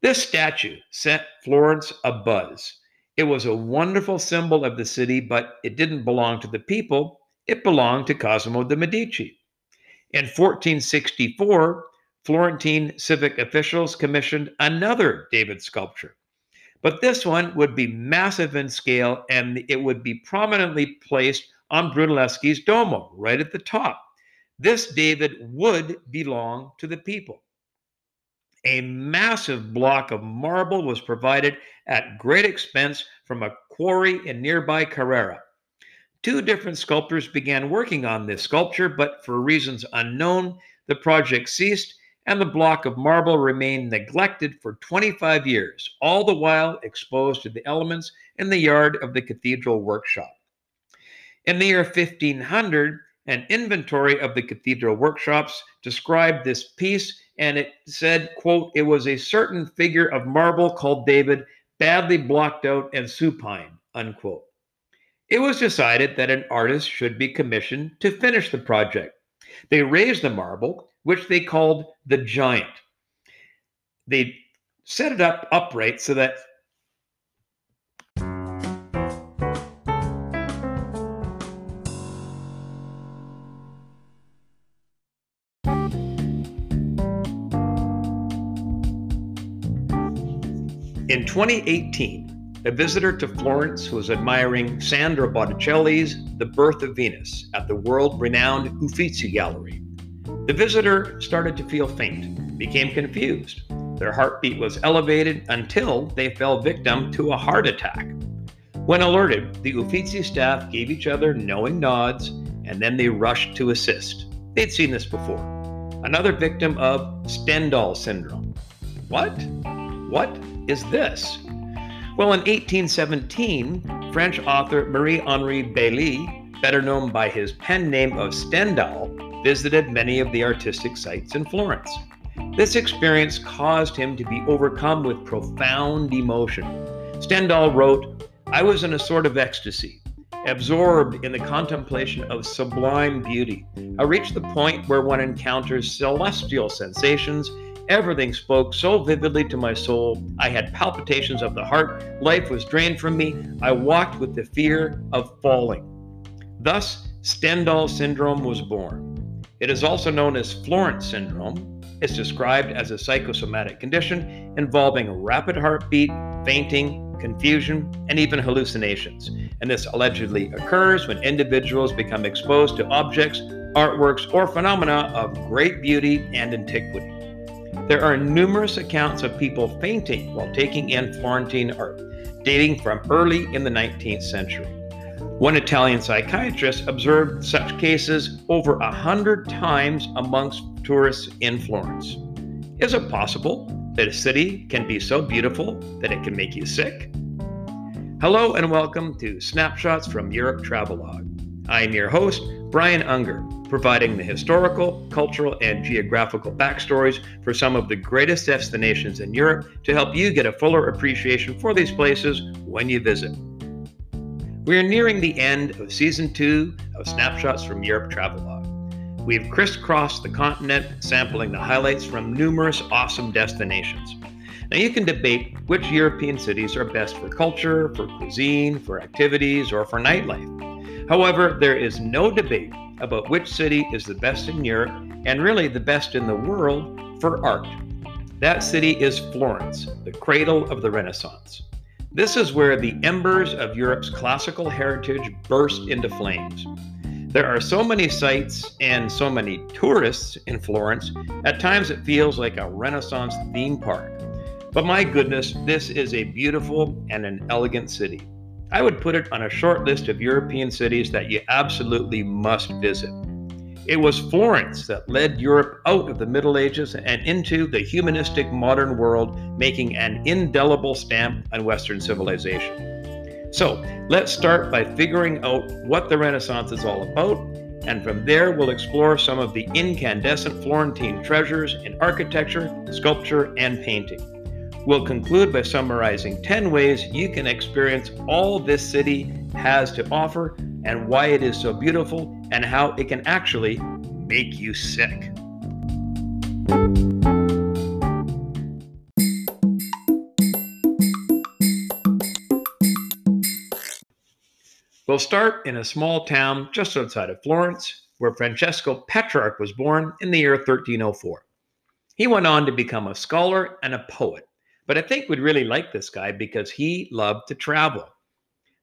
This statue set Florence abuzz. It was a wonderful symbol of the city, but it didn't belong to the people, it belonged to Cosimo de' Medici. In 1464, Florentine civic officials commissioned another David sculpture. But this one would be massive in scale and it would be prominently placed on Brunelleschi's Duomo, right at the top. This David would belong to the people. A massive block of marble was provided at great expense from a quarry in nearby Carrara. Two different sculptors began working on this sculpture, but for reasons unknown, the project ceased and the block of marble remained neglected for 25 years, all the while exposed to the elements in the yard of the cathedral workshop. In the year 1500, an inventory of the cathedral workshops described this piece and it said quote it was a certain figure of marble called david badly blocked out and supine unquote. It was decided that an artist should be commissioned to finish the project. They raised the marble which they called the giant. They set it up upright so that 2018, a visitor to Florence was admiring Sandro Botticelli's The Birth of Venus at the world renowned Uffizi Gallery. The visitor started to feel faint, became confused. Their heartbeat was elevated until they fell victim to a heart attack. When alerted, the Uffizi staff gave each other knowing nods and then they rushed to assist. They'd seen this before. Another victim of Stendhal syndrome. What? What is this? Well, in 1817, French author Marie Henri Beyle, better known by his pen name of Stendhal, visited many of the artistic sites in Florence. This experience caused him to be overcome with profound emotion. Stendhal wrote, I was in a sort of ecstasy, absorbed in the contemplation of sublime beauty. I reached the point where one encounters celestial sensations Everything spoke so vividly to my soul. I had palpitations of the heart. Life was drained from me. I walked with the fear of falling. Thus, Stendhal syndrome was born. It is also known as Florence syndrome. It's described as a psychosomatic condition involving rapid heartbeat, fainting, confusion, and even hallucinations. And this allegedly occurs when individuals become exposed to objects, artworks, or phenomena of great beauty and antiquity. There are numerous accounts of people fainting while taking in Florentine art, dating from early in the 19th century. One Italian psychiatrist observed such cases over a hundred times amongst tourists in Florence. Is it possible that a city can be so beautiful that it can make you sick? Hello and welcome to Snapshots from Europe Travelogue. I am your host, Brian Unger providing the historical, cultural, and geographical backstories for some of the greatest destinations in Europe to help you get a fuller appreciation for these places when you visit. We are nearing the end of season two of Snapshots from Europe Travelogue. We've crisscrossed the continent, sampling the highlights from numerous awesome destinations. Now, you can debate which European cities are best for culture, for cuisine, for activities, or for nightlife. However, there is no debate about which city is the best in Europe and really the best in the world for art. That city is Florence, the cradle of the Renaissance. This is where the embers of Europe's classical heritage burst into flames. There are so many sights and so many tourists in Florence, at times it feels like a Renaissance theme park. But my goodness, this is a beautiful and an elegant city. I would put it on a short list of European cities that you absolutely must visit. It was Florence that led Europe out of the Middle Ages and into the humanistic modern world, making an indelible stamp on Western civilization. So let's start by figuring out what the Renaissance is all about, and from there we'll explore some of the incandescent Florentine treasures in architecture, sculpture, and painting. We'll conclude by summarizing 10 ways you can experience all this city has to offer and why it is so beautiful and how it can actually make you sick. We'll start in a small town just outside of Florence, where Francesco Petrarch was born in the year 1304. He went on to become a scholar and a poet but I think we'd really like this guy because he loved to travel.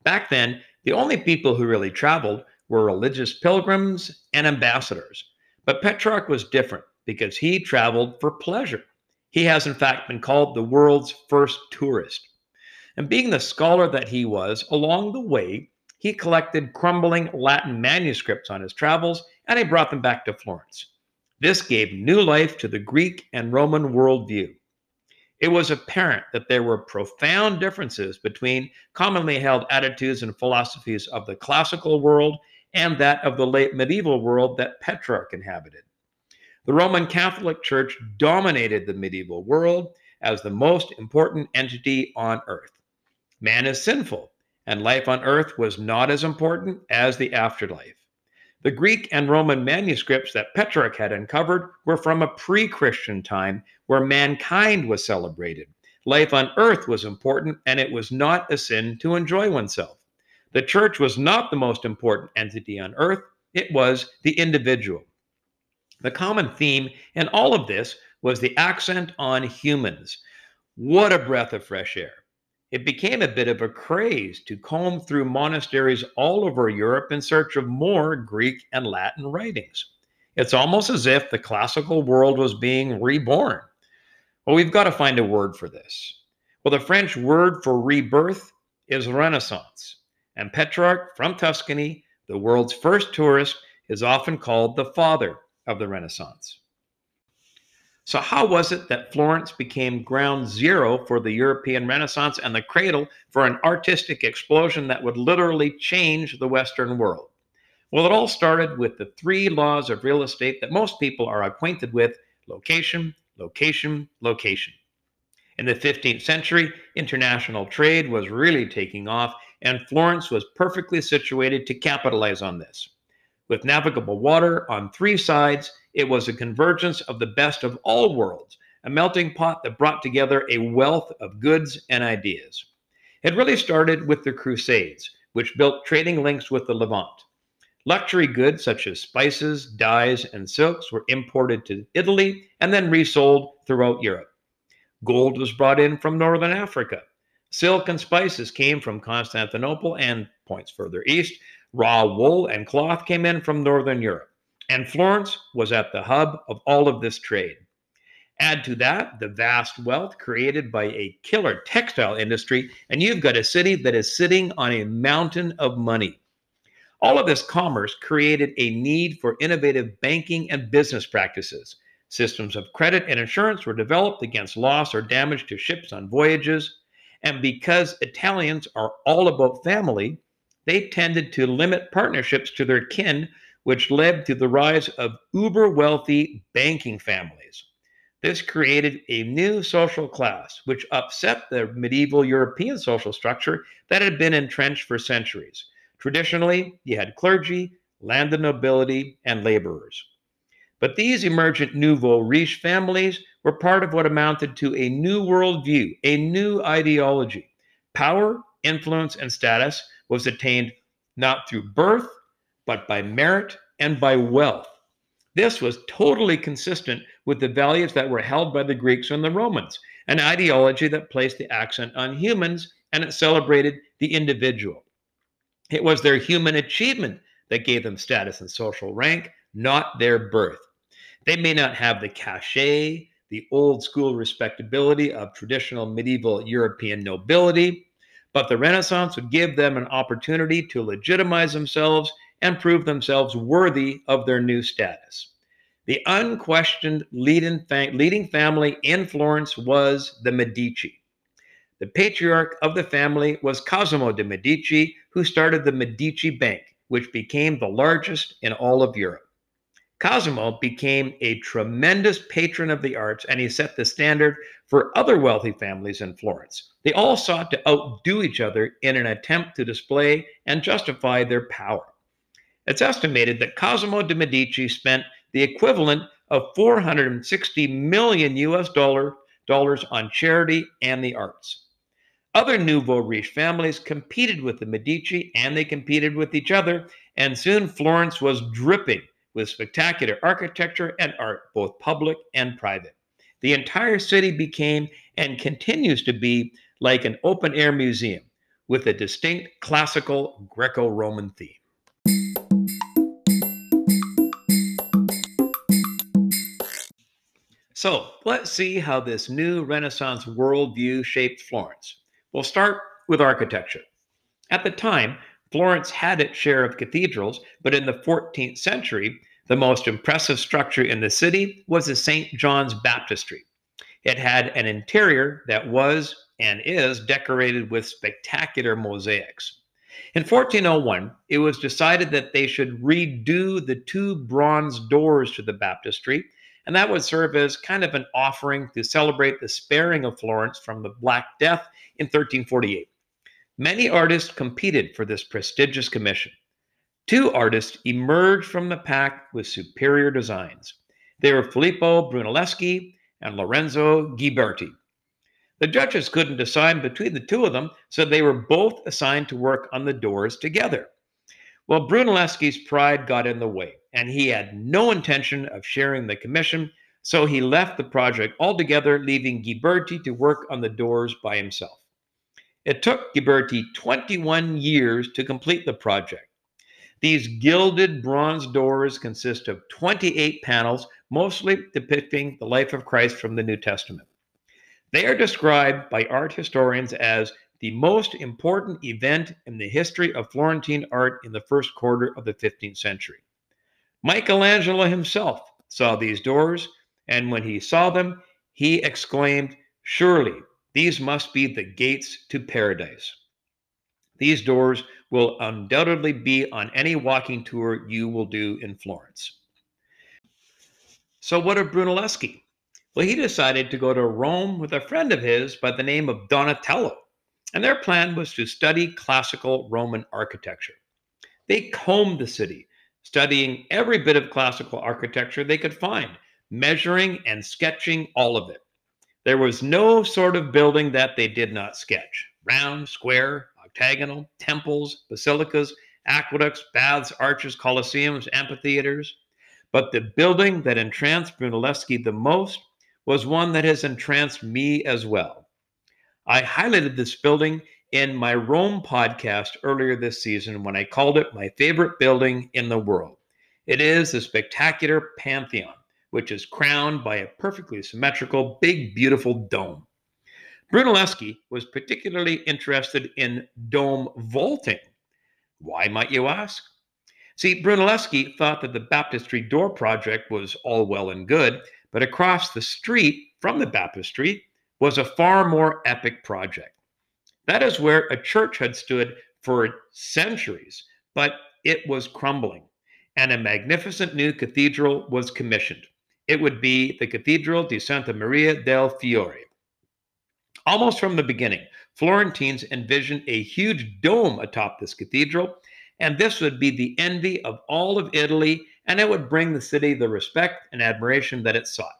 Back then, the only people who really traveled were religious pilgrims and ambassadors. But Petrarch was different because he traveled for pleasure. He has, in fact, been called the world's first tourist. And being the scholar that he was, along the way, he collected crumbling Latin manuscripts on his travels and he brought them back to Florence. This gave new life to the Greek and Roman worldview. It was apparent that there were profound differences between commonly held attitudes and philosophies of the classical world and that of the late medieval world that Petrarch inhabited. The Roman Catholic Church dominated the medieval world as the most important entity on earth. Man is sinful, and life on earth was not as important as the afterlife. The Greek and Roman manuscripts that Petrarch had uncovered were from a pre Christian time where mankind was celebrated. Life on earth was important, and it was not a sin to enjoy oneself. The church was not the most important entity on earth, it was the individual. The common theme in all of this was the accent on humans. What a breath of fresh air. It became a bit of a craze to comb through monasteries all over Europe in search of more Greek and Latin writings. It's almost as if the classical world was being reborn. Well, we've got to find a word for this. Well, the French word for rebirth is Renaissance. And Petrarch from Tuscany, the world's first tourist, is often called the father of the Renaissance. So, how was it that Florence became ground zero for the European Renaissance and the cradle for an artistic explosion that would literally change the Western world? Well, it all started with the three laws of real estate that most people are acquainted with location, location, location. In the 15th century, international trade was really taking off, and Florence was perfectly situated to capitalize on this. With navigable water on three sides, it was a convergence of the best of all worlds, a melting pot that brought together a wealth of goods and ideas. It really started with the Crusades, which built trading links with the Levant. Luxury goods such as spices, dyes, and silks were imported to Italy and then resold throughout Europe. Gold was brought in from northern Africa. Silk and spices came from Constantinople and points further east, Raw wool and cloth came in from Northern Europe, and Florence was at the hub of all of this trade. Add to that the vast wealth created by a killer textile industry, and you've got a city that is sitting on a mountain of money. All of this commerce created a need for innovative banking and business practices. Systems of credit and insurance were developed against loss or damage to ships on voyages. And because Italians are all about family, they tended to limit partnerships to their kin, which led to the rise of uber wealthy banking families. This created a new social class, which upset the medieval European social structure that had been entrenched for centuries. Traditionally, you had clergy, landed nobility, and laborers. But these emergent nouveau riche families were part of what amounted to a new worldview, a new ideology. Power, influence, and status was attained not through birth, but by merit and by wealth. This was totally consistent with the values that were held by the Greeks and the Romans, an ideology that placed the accent on humans and it celebrated the individual. It was their human achievement that gave them status and social rank, not their birth. They may not have the cachet, the old school respectability of traditional medieval European nobility, but the Renaissance would give them an opportunity to legitimize themselves and prove themselves worthy of their new status. The unquestioned leading family in Florence was the Medici. The patriarch of the family was Cosimo de' Medici, who started the Medici Bank, which became the largest in all of Europe. Cosimo became a tremendous patron of the arts and he set the standard for other wealthy families in Florence. They all sought to outdo each other in an attempt to display and justify their power. It's estimated that Cosimo de' Medici spent the equivalent of 460 million US dollar, dollars on charity and the arts. Other nouveau riche families competed with the Medici and they competed with each other, and soon Florence was dripping with spectacular architecture and art, both public and private. The entire city became and continues to be like an open air museum with a distinct classical Greco Roman theme. So let's see how this new Renaissance worldview shaped Florence. We'll start with architecture. At the time, Florence had its share of cathedrals, but in the 14th century, the most impressive structure in the city was the St. John's Baptistry. It had an interior that was and is decorated with spectacular mosaics. In 1401, it was decided that they should redo the two bronze doors to the baptistry, and that would serve as kind of an offering to celebrate the sparing of Florence from the Black Death in 1348. Many artists competed for this prestigious commission. Two artists emerged from the pack with superior designs. They were Filippo Brunelleschi and Lorenzo Ghiberti. The judges couldn't decide between the two of them, so they were both assigned to work on the doors together. Well, Brunelleschi's pride got in the way, and he had no intention of sharing the commission, so he left the project altogether, leaving Ghiberti to work on the doors by himself. It took Ghiberti 21 years to complete the project. These gilded bronze doors consist of 28 panels, mostly depicting the life of Christ from the New Testament. They are described by art historians as the most important event in the history of Florentine art in the first quarter of the 15th century. Michelangelo himself saw these doors, and when he saw them, he exclaimed, Surely these must be the gates to paradise. These doors will undoubtedly be on any walking tour you will do in Florence. So, what of Brunelleschi? Well, he decided to go to Rome with a friend of his by the name of Donatello, and their plan was to study classical Roman architecture. They combed the city, studying every bit of classical architecture they could find, measuring and sketching all of it. There was no sort of building that they did not sketch round, square, octagonal, temples, basilicas, aqueducts, baths, arches, colosseums, amphitheaters. But the building that entranced Brunelleschi the most was one that has entranced me as well. I highlighted this building in my Rome podcast earlier this season when I called it my favorite building in the world. It is the spectacular Pantheon, which is crowned by a perfectly symmetrical, big, beautiful dome. Brunelleschi was particularly interested in dome vaulting. Why, might you ask? See, Brunelleschi thought that the baptistry door project was all well and good, but across the street from the baptistry was a far more epic project. That is where a church had stood for centuries, but it was crumbling, and a magnificent new cathedral was commissioned. It would be the Cathedral di Santa Maria del Fiore. Almost from the beginning, Florentines envisioned a huge dome atop this cathedral, and this would be the envy of all of Italy, and it would bring the city the respect and admiration that it sought.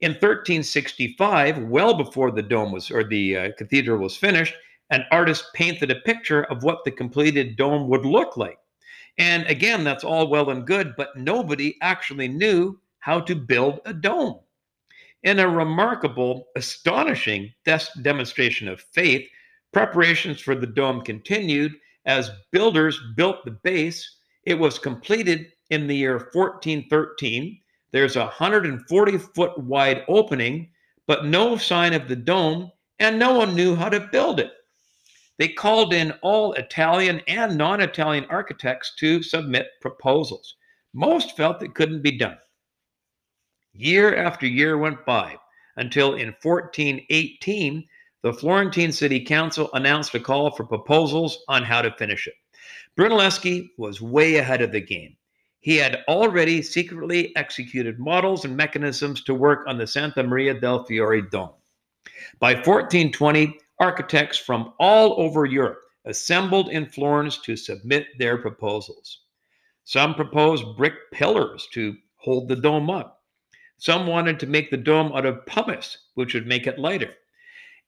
In 1365, well before the dome was or the uh, cathedral was finished, an artist painted a picture of what the completed dome would look like. And again, that's all well and good, but nobody actually knew how to build a dome. In a remarkable, astonishing demonstration of faith, preparations for the dome continued as builders built the base. It was completed in the year 1413. There's a 140 foot wide opening, but no sign of the dome, and no one knew how to build it. They called in all Italian and non Italian architects to submit proposals. Most felt it couldn't be done. Year after year went by until in 1418, the Florentine City Council announced a call for proposals on how to finish it. Brunelleschi was way ahead of the game. He had already secretly executed models and mechanisms to work on the Santa Maria del Fiore dome. By 1420, architects from all over Europe assembled in Florence to submit their proposals. Some proposed brick pillars to hold the dome up. Some wanted to make the dome out of pumice, which would make it lighter.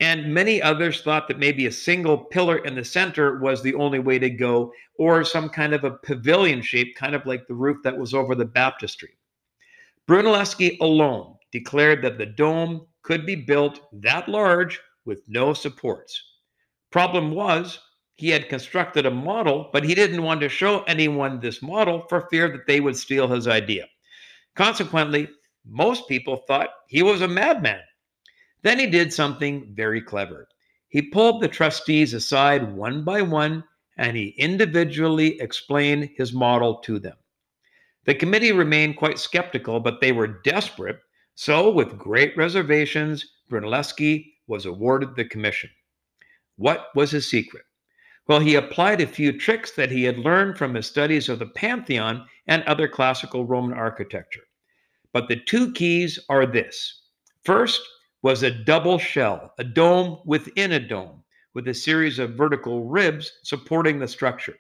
And many others thought that maybe a single pillar in the center was the only way to go, or some kind of a pavilion shape, kind of like the roof that was over the baptistry. Brunelleschi alone declared that the dome could be built that large with no supports. Problem was, he had constructed a model, but he didn't want to show anyone this model for fear that they would steal his idea. Consequently, most people thought he was a madman. Then he did something very clever. He pulled the trustees aside one by one and he individually explained his model to them. The committee remained quite skeptical, but they were desperate. So, with great reservations, Brunelleschi was awarded the commission. What was his secret? Well, he applied a few tricks that he had learned from his studies of the Pantheon and other classical Roman architecture. But the two keys are this first was a double shell, a dome within a dome, with a series of vertical ribs supporting the structure.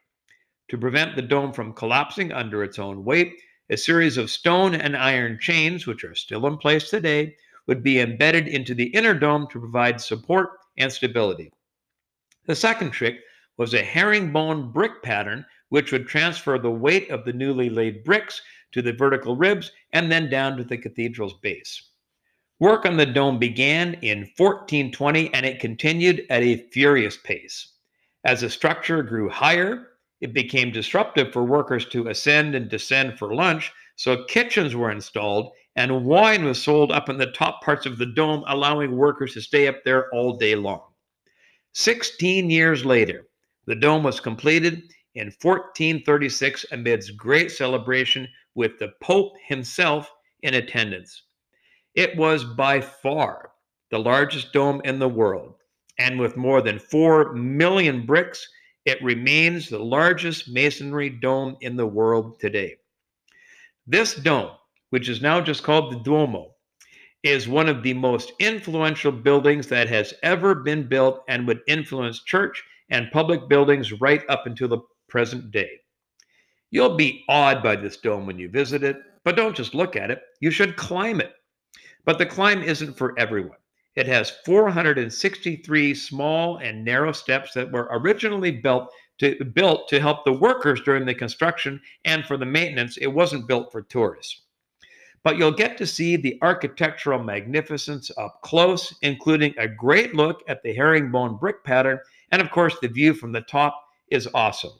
To prevent the dome from collapsing under its own weight, a series of stone and iron chains, which are still in place today, would be embedded into the inner dome to provide support and stability. The second trick was a herringbone brick pattern, which would transfer the weight of the newly laid bricks to the vertical ribs and then down to the cathedral's base. Work on the dome began in 1420 and it continued at a furious pace. As the structure grew higher, it became disruptive for workers to ascend and descend for lunch, so kitchens were installed and wine was sold up in the top parts of the dome, allowing workers to stay up there all day long. 16 years later, the dome was completed in 1436 amidst great celebration with the Pope himself in attendance. It was by far the largest dome in the world, and with more than 4 million bricks, it remains the largest masonry dome in the world today. This dome, which is now just called the Duomo, is one of the most influential buildings that has ever been built and would influence church and public buildings right up until the present day. You'll be awed by this dome when you visit it, but don't just look at it, you should climb it. But the climb isn't for everyone. It has 463 small and narrow steps that were originally built to, built to help the workers during the construction and for the maintenance. It wasn't built for tourists. But you'll get to see the architectural magnificence up close, including a great look at the herringbone brick pattern and of course, the view from the top is awesome.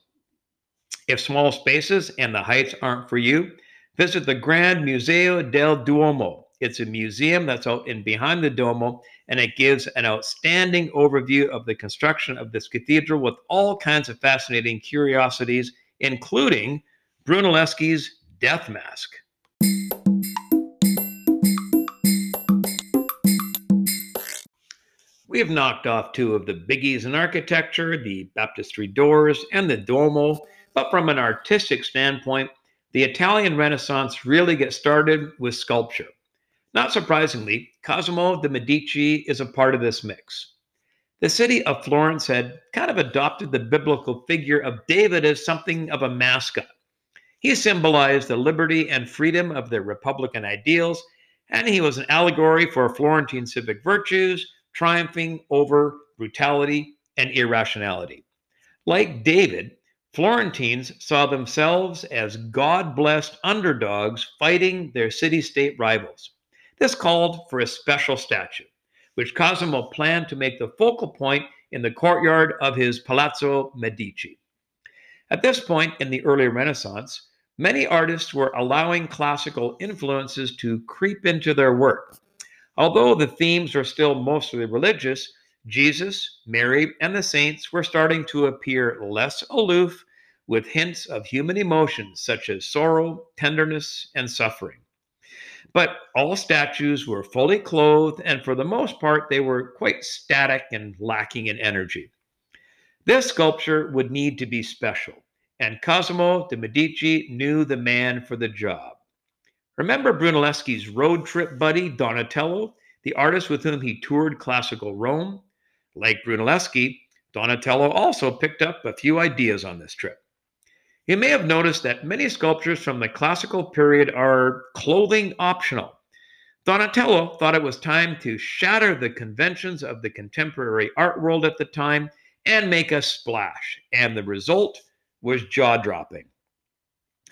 If small spaces and the heights aren't for you, visit the Grand Museo del Duomo. It's a museum that's out in behind the Duomo, and it gives an outstanding overview of the construction of this cathedral with all kinds of fascinating curiosities, including Brunelleschi's death mask. We have knocked off two of the biggies in architecture, the baptistry doors and the Duomo, but from an artistic standpoint, the Italian Renaissance really gets started with sculpture. Not surprisingly, Cosimo de' Medici is a part of this mix. The city of Florence had kind of adopted the biblical figure of David as something of a mascot. He symbolized the liberty and freedom of their republican ideals, and he was an allegory for Florentine civic virtues, triumphing over brutality and irrationality. Like David, Florentines saw themselves as God blessed underdogs fighting their city state rivals. This called for a special statue, which Cosimo planned to make the focal point in the courtyard of his Palazzo Medici. At this point in the early Renaissance, many artists were allowing classical influences to creep into their work. Although the themes are still mostly religious, Jesus, Mary, and the saints were starting to appear less aloof with hints of human emotions such as sorrow, tenderness, and suffering. But all statues were fully clothed, and for the most part, they were quite static and lacking in energy. This sculpture would need to be special, and Cosimo de' Medici knew the man for the job. Remember Brunelleschi's road trip buddy, Donatello, the artist with whom he toured classical Rome? Like Brunelleschi, Donatello also picked up a few ideas on this trip. You may have noticed that many sculptures from the classical period are clothing optional. Donatello thought it was time to shatter the conventions of the contemporary art world at the time and make a splash, and the result was jaw dropping.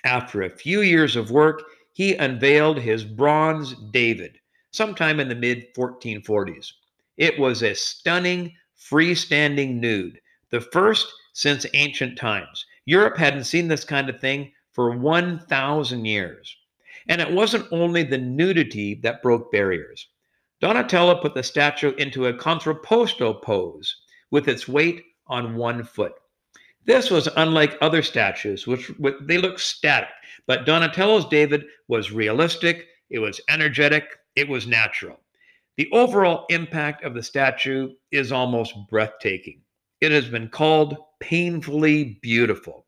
After a few years of work, he unveiled his bronze David sometime in the mid 1440s. It was a stunning, freestanding nude, the first since ancient times. Europe hadn't seen this kind of thing for 1,000 years. And it wasn't only the nudity that broke barriers. Donatello put the statue into a contrapposto pose with its weight on one foot. This was unlike other statues, which they look static, but Donatello's David was realistic, it was energetic, it was natural. The overall impact of the statue is almost breathtaking. It has been called painfully beautiful.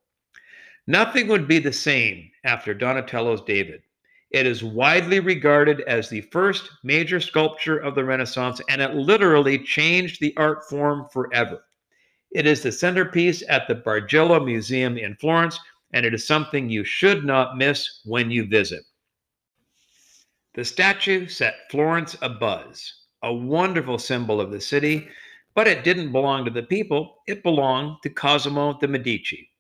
Nothing would be the same after Donatello's David. It is widely regarded as the first major sculpture of the Renaissance, and it literally changed the art form forever. It is the centerpiece at the Bargello Museum in Florence, and it is something you should not miss when you visit. The statue set Florence abuzz, a wonderful symbol of the city, but it didn't belong to the people, it belonged to Cosimo de' Medici.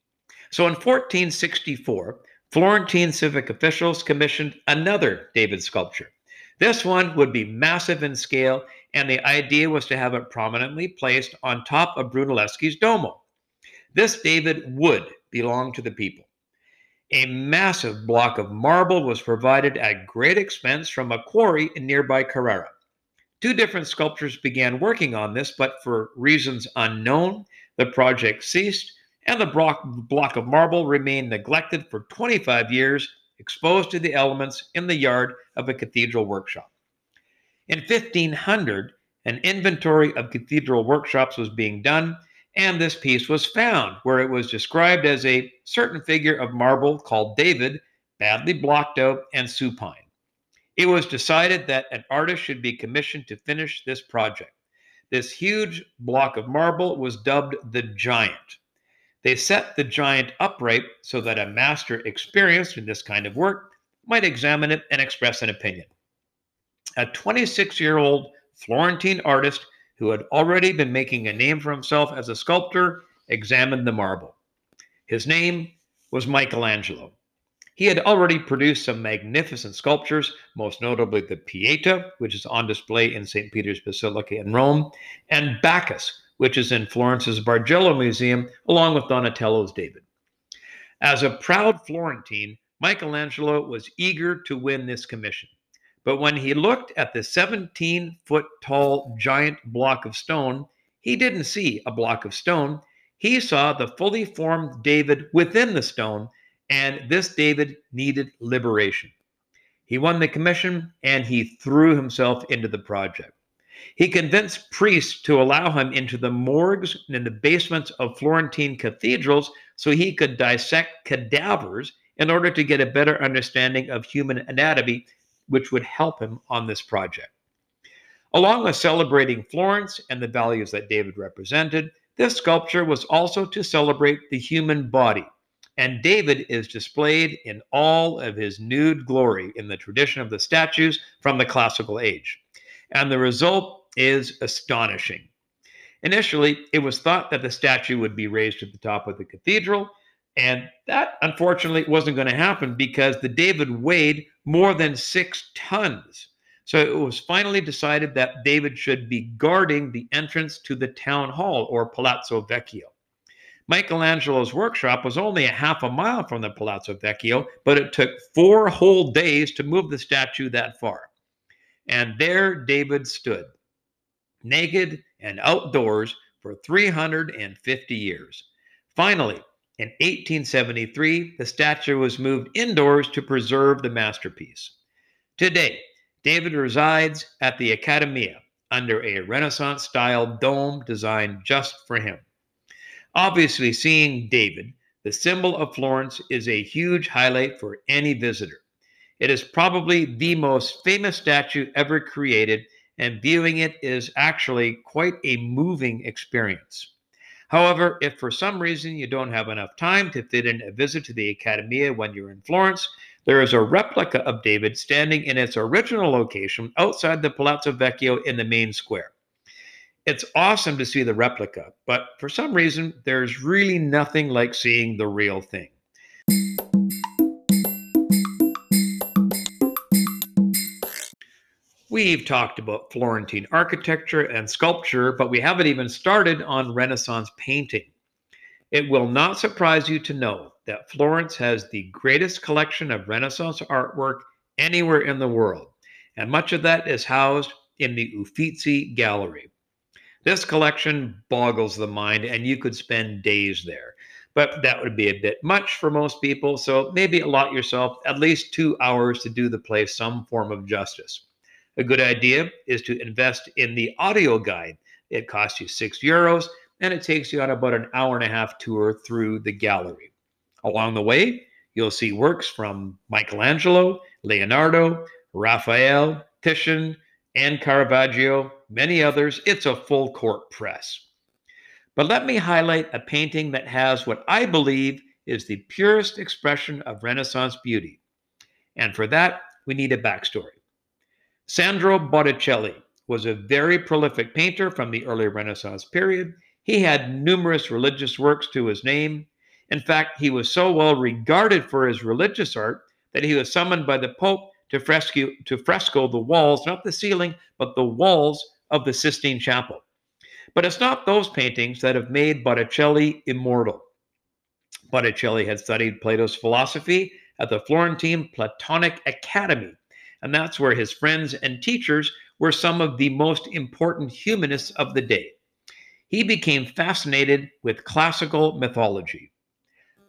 So in 1464, Florentine civic officials commissioned another David sculpture. This one would be massive in scale, and the idea was to have it prominently placed on top of Brunelleschi's Duomo. This David would belong to the people. A massive block of marble was provided at great expense from a quarry in nearby Carrara. Two different sculptors began working on this, but for reasons unknown, the project ceased and the block of marble remained neglected for 25 years, exposed to the elements in the yard of a cathedral workshop. In 1500, an inventory of cathedral workshops was being done, and this piece was found, where it was described as a certain figure of marble called David, badly blocked out and supine. It was decided that an artist should be commissioned to finish this project. This huge block of marble was dubbed the Giant. They set the giant upright so that a master experienced in this kind of work might examine it and express an opinion. A 26 year old Florentine artist who had already been making a name for himself as a sculptor examined the marble. His name was Michelangelo. He had already produced some magnificent sculptures, most notably the Pieta, which is on display in St. Peter's Basilica in Rome, and Bacchus, which is in Florence's Bargello Museum, along with Donatello's David. As a proud Florentine, Michelangelo was eager to win this commission. But when he looked at the 17 foot tall giant block of stone, he didn't see a block of stone. He saw the fully formed David within the stone, and this David needed liberation. He won the commission and he threw himself into the project. He convinced priests to allow him into the morgues and the basements of Florentine cathedrals so he could dissect cadavers in order to get a better understanding of human anatomy, which would help him on this project. Along with celebrating Florence and the values that David represented, this sculpture was also to celebrate the human body. And David is displayed in all of his nude glory in the tradition of the statues from the classical age and the result is astonishing. Initially, it was thought that the statue would be raised to the top of the cathedral, and that unfortunately wasn't going to happen because the David weighed more than six tons. So it was finally decided that David should be guarding the entrance to the town hall or Palazzo Vecchio. Michelangelo's workshop was only a half a mile from the Palazzo Vecchio, but it took four whole days to move the statue that far. And there David stood, naked and outdoors for 350 years. Finally, in 1873, the statue was moved indoors to preserve the masterpiece. Today, David resides at the Accademia under a Renaissance style dome designed just for him. Obviously, seeing David, the symbol of Florence, is a huge highlight for any visitor. It is probably the most famous statue ever created, and viewing it is actually quite a moving experience. However, if for some reason you don't have enough time to fit in a visit to the Accademia when you're in Florence, There is a replica of David standing in its original location outside the Palazzo Vecchio in the main square. It's awesome to see the replica, but for some reason, there's really nothing like seeing the real thing. We've talked about Florentine architecture and sculpture, but we haven't even started on Renaissance painting. It will not surprise you to know that Florence has the greatest collection of Renaissance artwork anywhere in the world, and much of that is housed in the Uffizi Gallery. This collection boggles the mind, and you could spend days there. But that would be a bit much for most people, so maybe allot yourself at least two hours to do the place some form of justice. A good idea is to invest in the audio guide. It costs you six euros, and it takes you on about an hour and a half tour through the gallery. Along the way, you'll see works from Michelangelo, Leonardo, Raphael, Titian, and Caravaggio, many others. It's a full court press. But let me highlight a painting that has what I believe is the purest expression of Renaissance beauty. And for that, we need a backstory. Sandro Botticelli was a very prolific painter from the early Renaissance period. He had numerous religious works to his name, in fact, he was so well regarded for his religious art that he was summoned by the Pope to fresco, to fresco the walls, not the ceiling, but the walls of the Sistine Chapel. But it's not those paintings that have made Botticelli immortal. Botticelli had studied Plato's philosophy at the Florentine Platonic Academy, and that's where his friends and teachers were some of the most important humanists of the day. He became fascinated with classical mythology.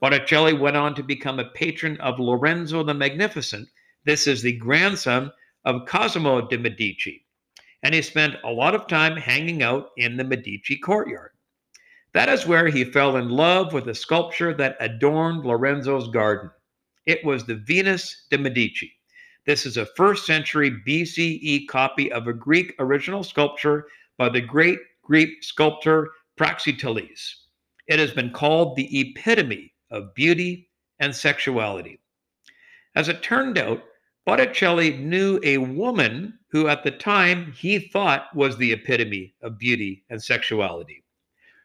Botticelli went on to become a patron of Lorenzo the Magnificent. This is the grandson of Cosimo de' Medici. And he spent a lot of time hanging out in the Medici courtyard. That is where he fell in love with a sculpture that adorned Lorenzo's garden. It was the Venus de' Medici. This is a first century BCE copy of a Greek original sculpture by the great Greek sculptor Praxiteles. It has been called the epitome of beauty and sexuality. As it turned out, Botticelli knew a woman who, at the time, he thought was the epitome of beauty and sexuality.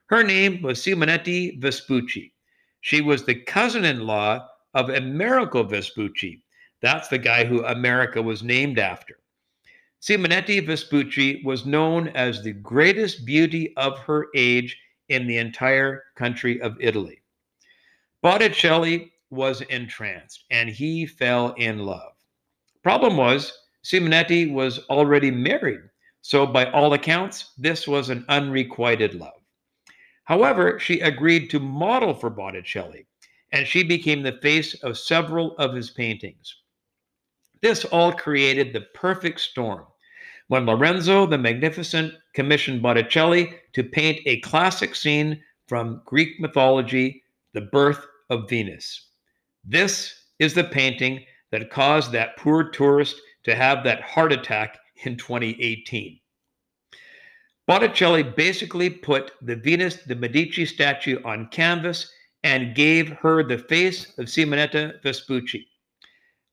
Her name was Simonetta Vespucci. She was the cousin in law of Amerigo Vespucci. That's the guy who America was named after. Simonetta Vespucci was known as the greatest beauty of her age in the entire country of Italy. Botticelli was entranced and he fell in love. Problem was, Simonetti was already married, so by all accounts, this was an unrequited love. However, she agreed to model for Botticelli, and she became the face of several of his paintings. This all created the perfect storm when Lorenzo the Magnificent commissioned Botticelli to paint a classic scene from Greek mythology the birth of Venus. This is the painting that caused that poor tourist to have that heart attack in 2018. Botticelli basically put the Venus de Medici statue on canvas and gave her the face of Simonetta Vespucci.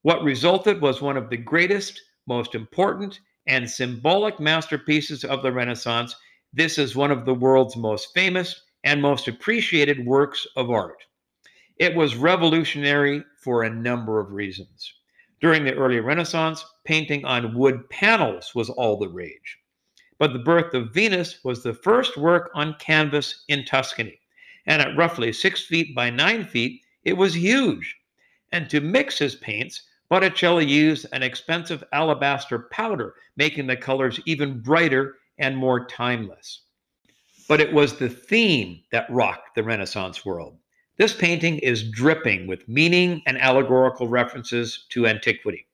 What resulted was one of the greatest, most important, and symbolic masterpieces of the Renaissance. This is one of the world's most famous and most appreciated works of art. It was revolutionary for a number of reasons. During the early Renaissance, painting on wood panels was all the rage. But The Birth of Venus was the first work on canvas in Tuscany. And at roughly six feet by nine feet, it was huge. And to mix his paints, Botticelli used an expensive alabaster powder, making the colors even brighter and more timeless but it was the theme that rocked the Renaissance world. This painting is dripping with meaning and allegorical references to antiquity.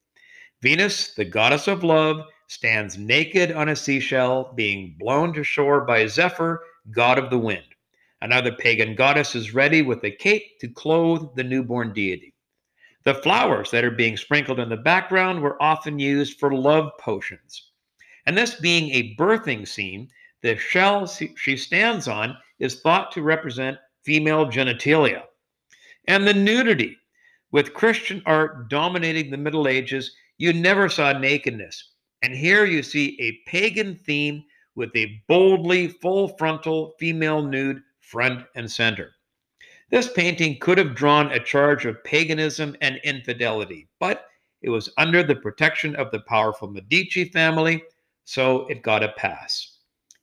Venus, the goddess of love, stands naked on a seashell, being blown to shore by Zephyr, god of the wind. Another pagan goddess is ready with a cape to clothe the newborn deity. The flowers that are being sprinkled in the background were often used for love potions. And this being a birthing scene, the shell she stands on is thought to represent female genitalia. And the nudity. With Christian art dominating the Middle Ages, you never saw nakedness. And here you see a pagan theme with a boldly full frontal female nude front and center. This painting could have drawn a charge of paganism and infidelity, but it was under the protection of the powerful Medici family, so it got a pass.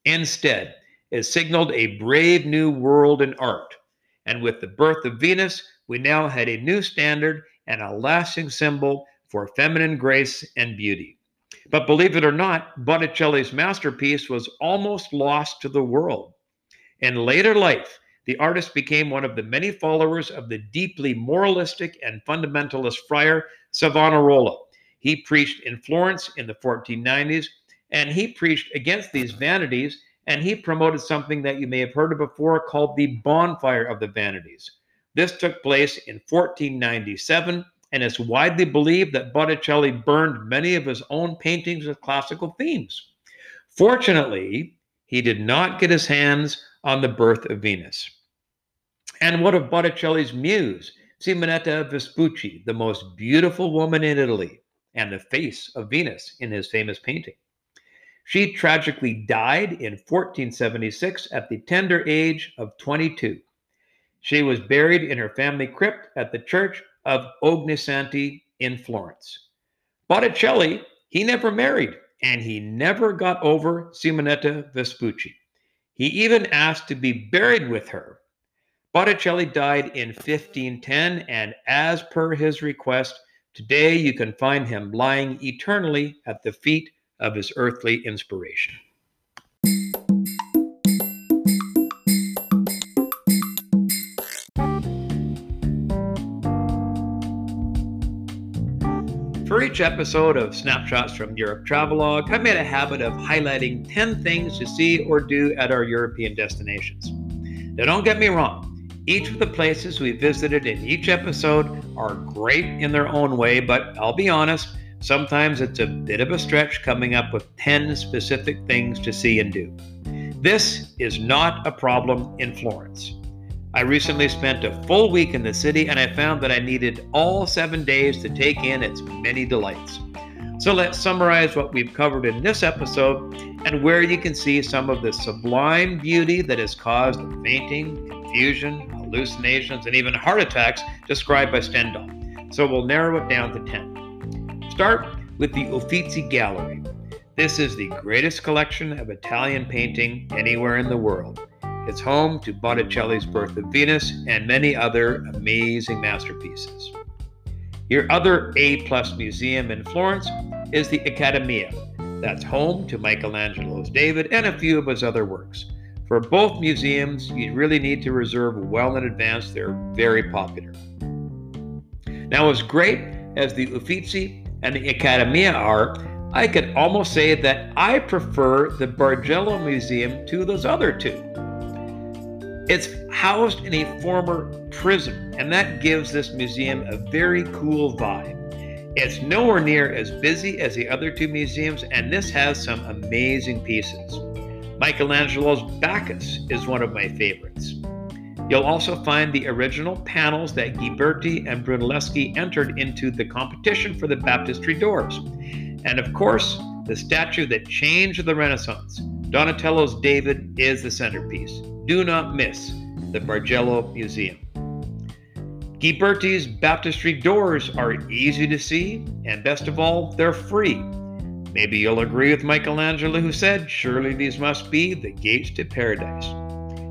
Instead, it signaled a brave new world in art. And with the birth of Venus, we now had a new standard and a lasting symbol for feminine grace and beauty. But believe it or not, Botticelli's masterpiece was almost lost to the world. In later life, the artist became one of the many followers of the deeply moralistic and fundamentalist friar Savonarola. He preached in Florence in the 1490s, and he preached against these vanities, and he promoted something that you may have heard of before called the Bonfire of the Vanities. This took place in 1497, and it's widely believed that Botticelli burned many of his own paintings with classical themes. Fortunately, he did not get his hands on the birth of Venus. And what of Botticelli's muse, Simonetta Vespucci, the most beautiful woman in Italy, and the face of Venus in his famous painting? She tragically died in 1476 at the tender age of 22. She was buried in her family crypt at the church of Ognissanti in Florence. Botticelli, he never married, and he never got over Simonetta Vespucci. He even asked to be buried with her Botticelli died in 1510, and as per his request, today you can find him lying eternally at the feet of his earthly inspiration. For each episode of Snapshots from Europe Travelogue, I've made a habit of highlighting 10 things to see or do at our European destinations. Now, don't get me wrong, each of the places we visited in each episode are great in their own way, but I'll be honest, sometimes it's a bit of a stretch coming up with 10 specific things to see and do. This is not a problem in Florence. I recently spent a full week in the city and I found that I needed all seven days to take in its many delights. So let's summarize what we've covered in this episode and where you can see some of the sublime beauty that has caused fainting, confusion, hallucinations, and even heart attacks described by Stendhal. So we'll narrow it down to 10. Start with the Uffizi Gallery. This is the greatest collection of Italian painting anywhere in the world. It's home to Botticelli's Birth of Venus and many other amazing masterpieces. Your other A plus museum in Florence is the Accademia. That's home to Michelangelo's David and a few of his other works. For both museums, you really need to reserve well in advance. They're very popular. Now, as great as the Uffizi and the Accademia are, I could almost say that I prefer the Bargello Museum to those other two. It's housed in a former prison, and that gives this museum a very cool vibe. It's nowhere near as busy as the other two museums, and this has some amazing pieces. Michelangelo's Bacchus is one of my favorites. You'll also find the original panels that Ghiberti and Brunelleschi entered into the competition for the baptistry doors. And of course, the statue that changed the Renaissance, Donatello's David, is the centerpiece. Do not miss the Bargello Museum. Ghiberti's baptistry doors are easy to see, and best of all, they're free. Maybe you'll agree with Michelangelo, who said, Surely these must be the gates to paradise.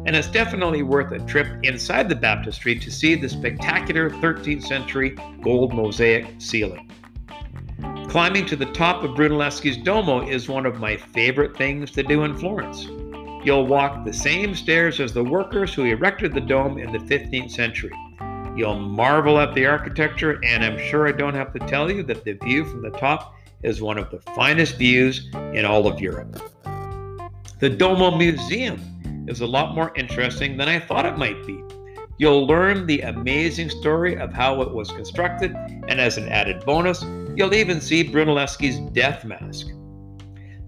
And it's definitely worth a trip inside the baptistry to see the spectacular 13th century gold mosaic ceiling. Climbing to the top of Brunelleschi's Duomo is one of my favorite things to do in Florence. You'll walk the same stairs as the workers who erected the dome in the 15th century. You'll marvel at the architecture, and I'm sure I don't have to tell you that the view from the top is one of the finest views in all of Europe. The Duomo Museum is a lot more interesting than I thought it might be. You'll learn the amazing story of how it was constructed, and as an added bonus, you'll even see Brunelleschi's death mask.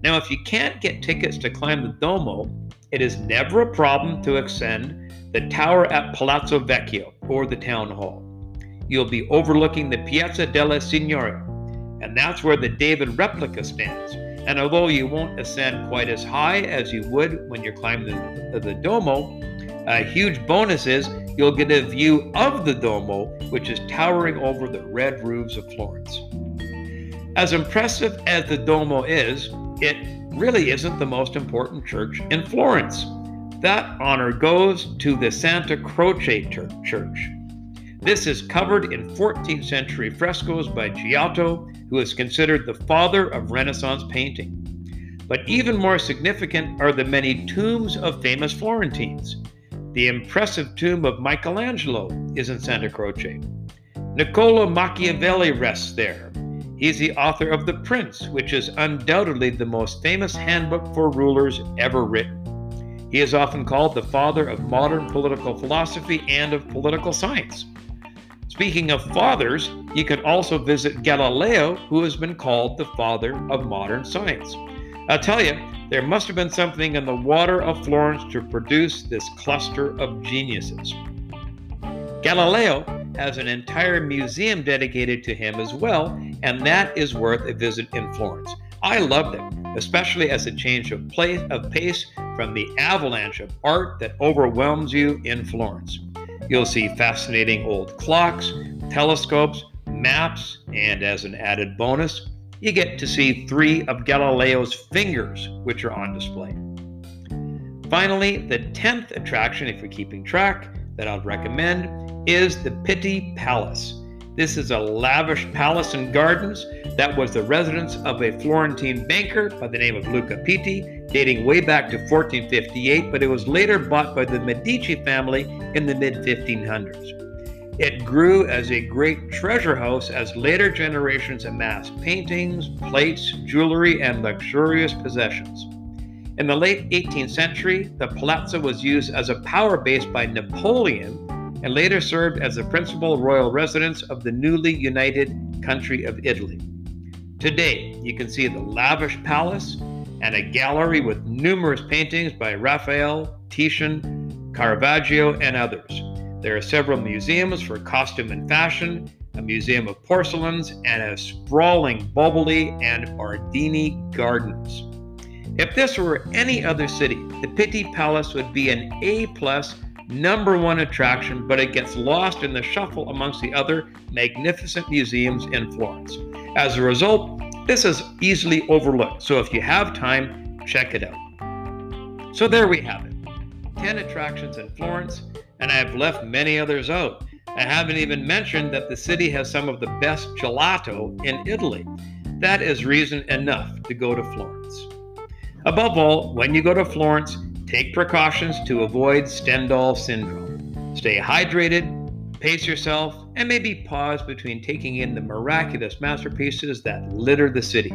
Now, if you can't get tickets to climb the Duomo, it is never a problem to ascend the tower at Palazzo Vecchio, or the town hall. you'll be overlooking the Piazza della Signoria, and that's where the David replica stands. And although you won't ascend quite as high as you would when you're climbing the, the Duomo, a uh, huge bonus is you'll get a view of the Duomo, which is towering over the red roofs of Florence. As impressive as the Duomo is, it really isn't the most important church in Florence. That honor goes to the Santa Croce Church. This is covered in 14th century frescoes by Giotto, who is considered the father of Renaissance painting. But even more significant are the many tombs of famous Florentines. The impressive tomb of Michelangelo is in Santa Croce. Niccolo Machiavelli rests there. He's the author of The Prince, which is undoubtedly the most famous handbook for rulers ever written. He is often called the father of modern political philosophy and of political science. Speaking of fathers, you can also visit Galileo, who has been called the father of modern science. I'll tell you, there must have been something in the water of Florence to produce this cluster of geniuses. Galileo has an entire museum dedicated to him as well, and that is worth a visit in Florence. I loved it, especially as a change of, place, of pace from the avalanche of art that overwhelms you in Florence. You'll see fascinating old clocks, telescopes, maps, and as an added bonus, you get to see three of Galileo's fingers, which are on display. Finally, the 10th attraction, if you're keeping track, that I'd recommend is the Pitti Palace. This is a lavish palace and gardens that was the residence of a Florentine banker by the name of Luca Pitti, dating way back to 1458, but it was later bought by the Medici family in the mid 1500s. It grew as a great treasure house as later generations amassed paintings, plates, jewelry, and luxurious possessions. In the late 18th century, the palazzo was used as a power base by Napoleon and later served as the principal royal residence of the newly united country of Italy. Today, you can see the lavish palace and a gallery with numerous paintings by Raphael, Titian, Caravaggio, and others. There are several museums for costume and fashion, a museum of porcelains, and a sprawling Boboli and Bardini gardens. If this were any other city, the Pitti Palace would be an A plus number one attraction, but it gets lost in the shuffle amongst the other magnificent museums in Florence. As a result, this is easily overlooked, so if you have time, check it out. So there we have it 10 attractions in Florence, and I have left many others out. I haven't even mentioned that the city has some of the best gelato in Italy. That is reason enough to go to Florence. Above all, when you go to Florence, Take precautions to avoid Stendhal syndrome. Stay hydrated, pace yourself, and maybe pause between taking in the miraculous masterpieces that litter the city.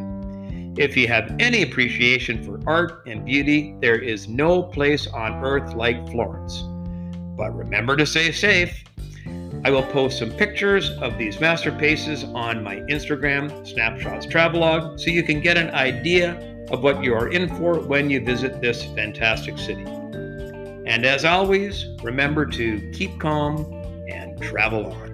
If you have any appreciation for art and beauty, there is no place on earth like Florence. But remember to stay safe. I will post some pictures of these masterpieces on my Instagram, Snapshots Travelogue, so you can get an idea of what you are in for when you visit this fantastic city. And as always, remember to keep calm and travel on.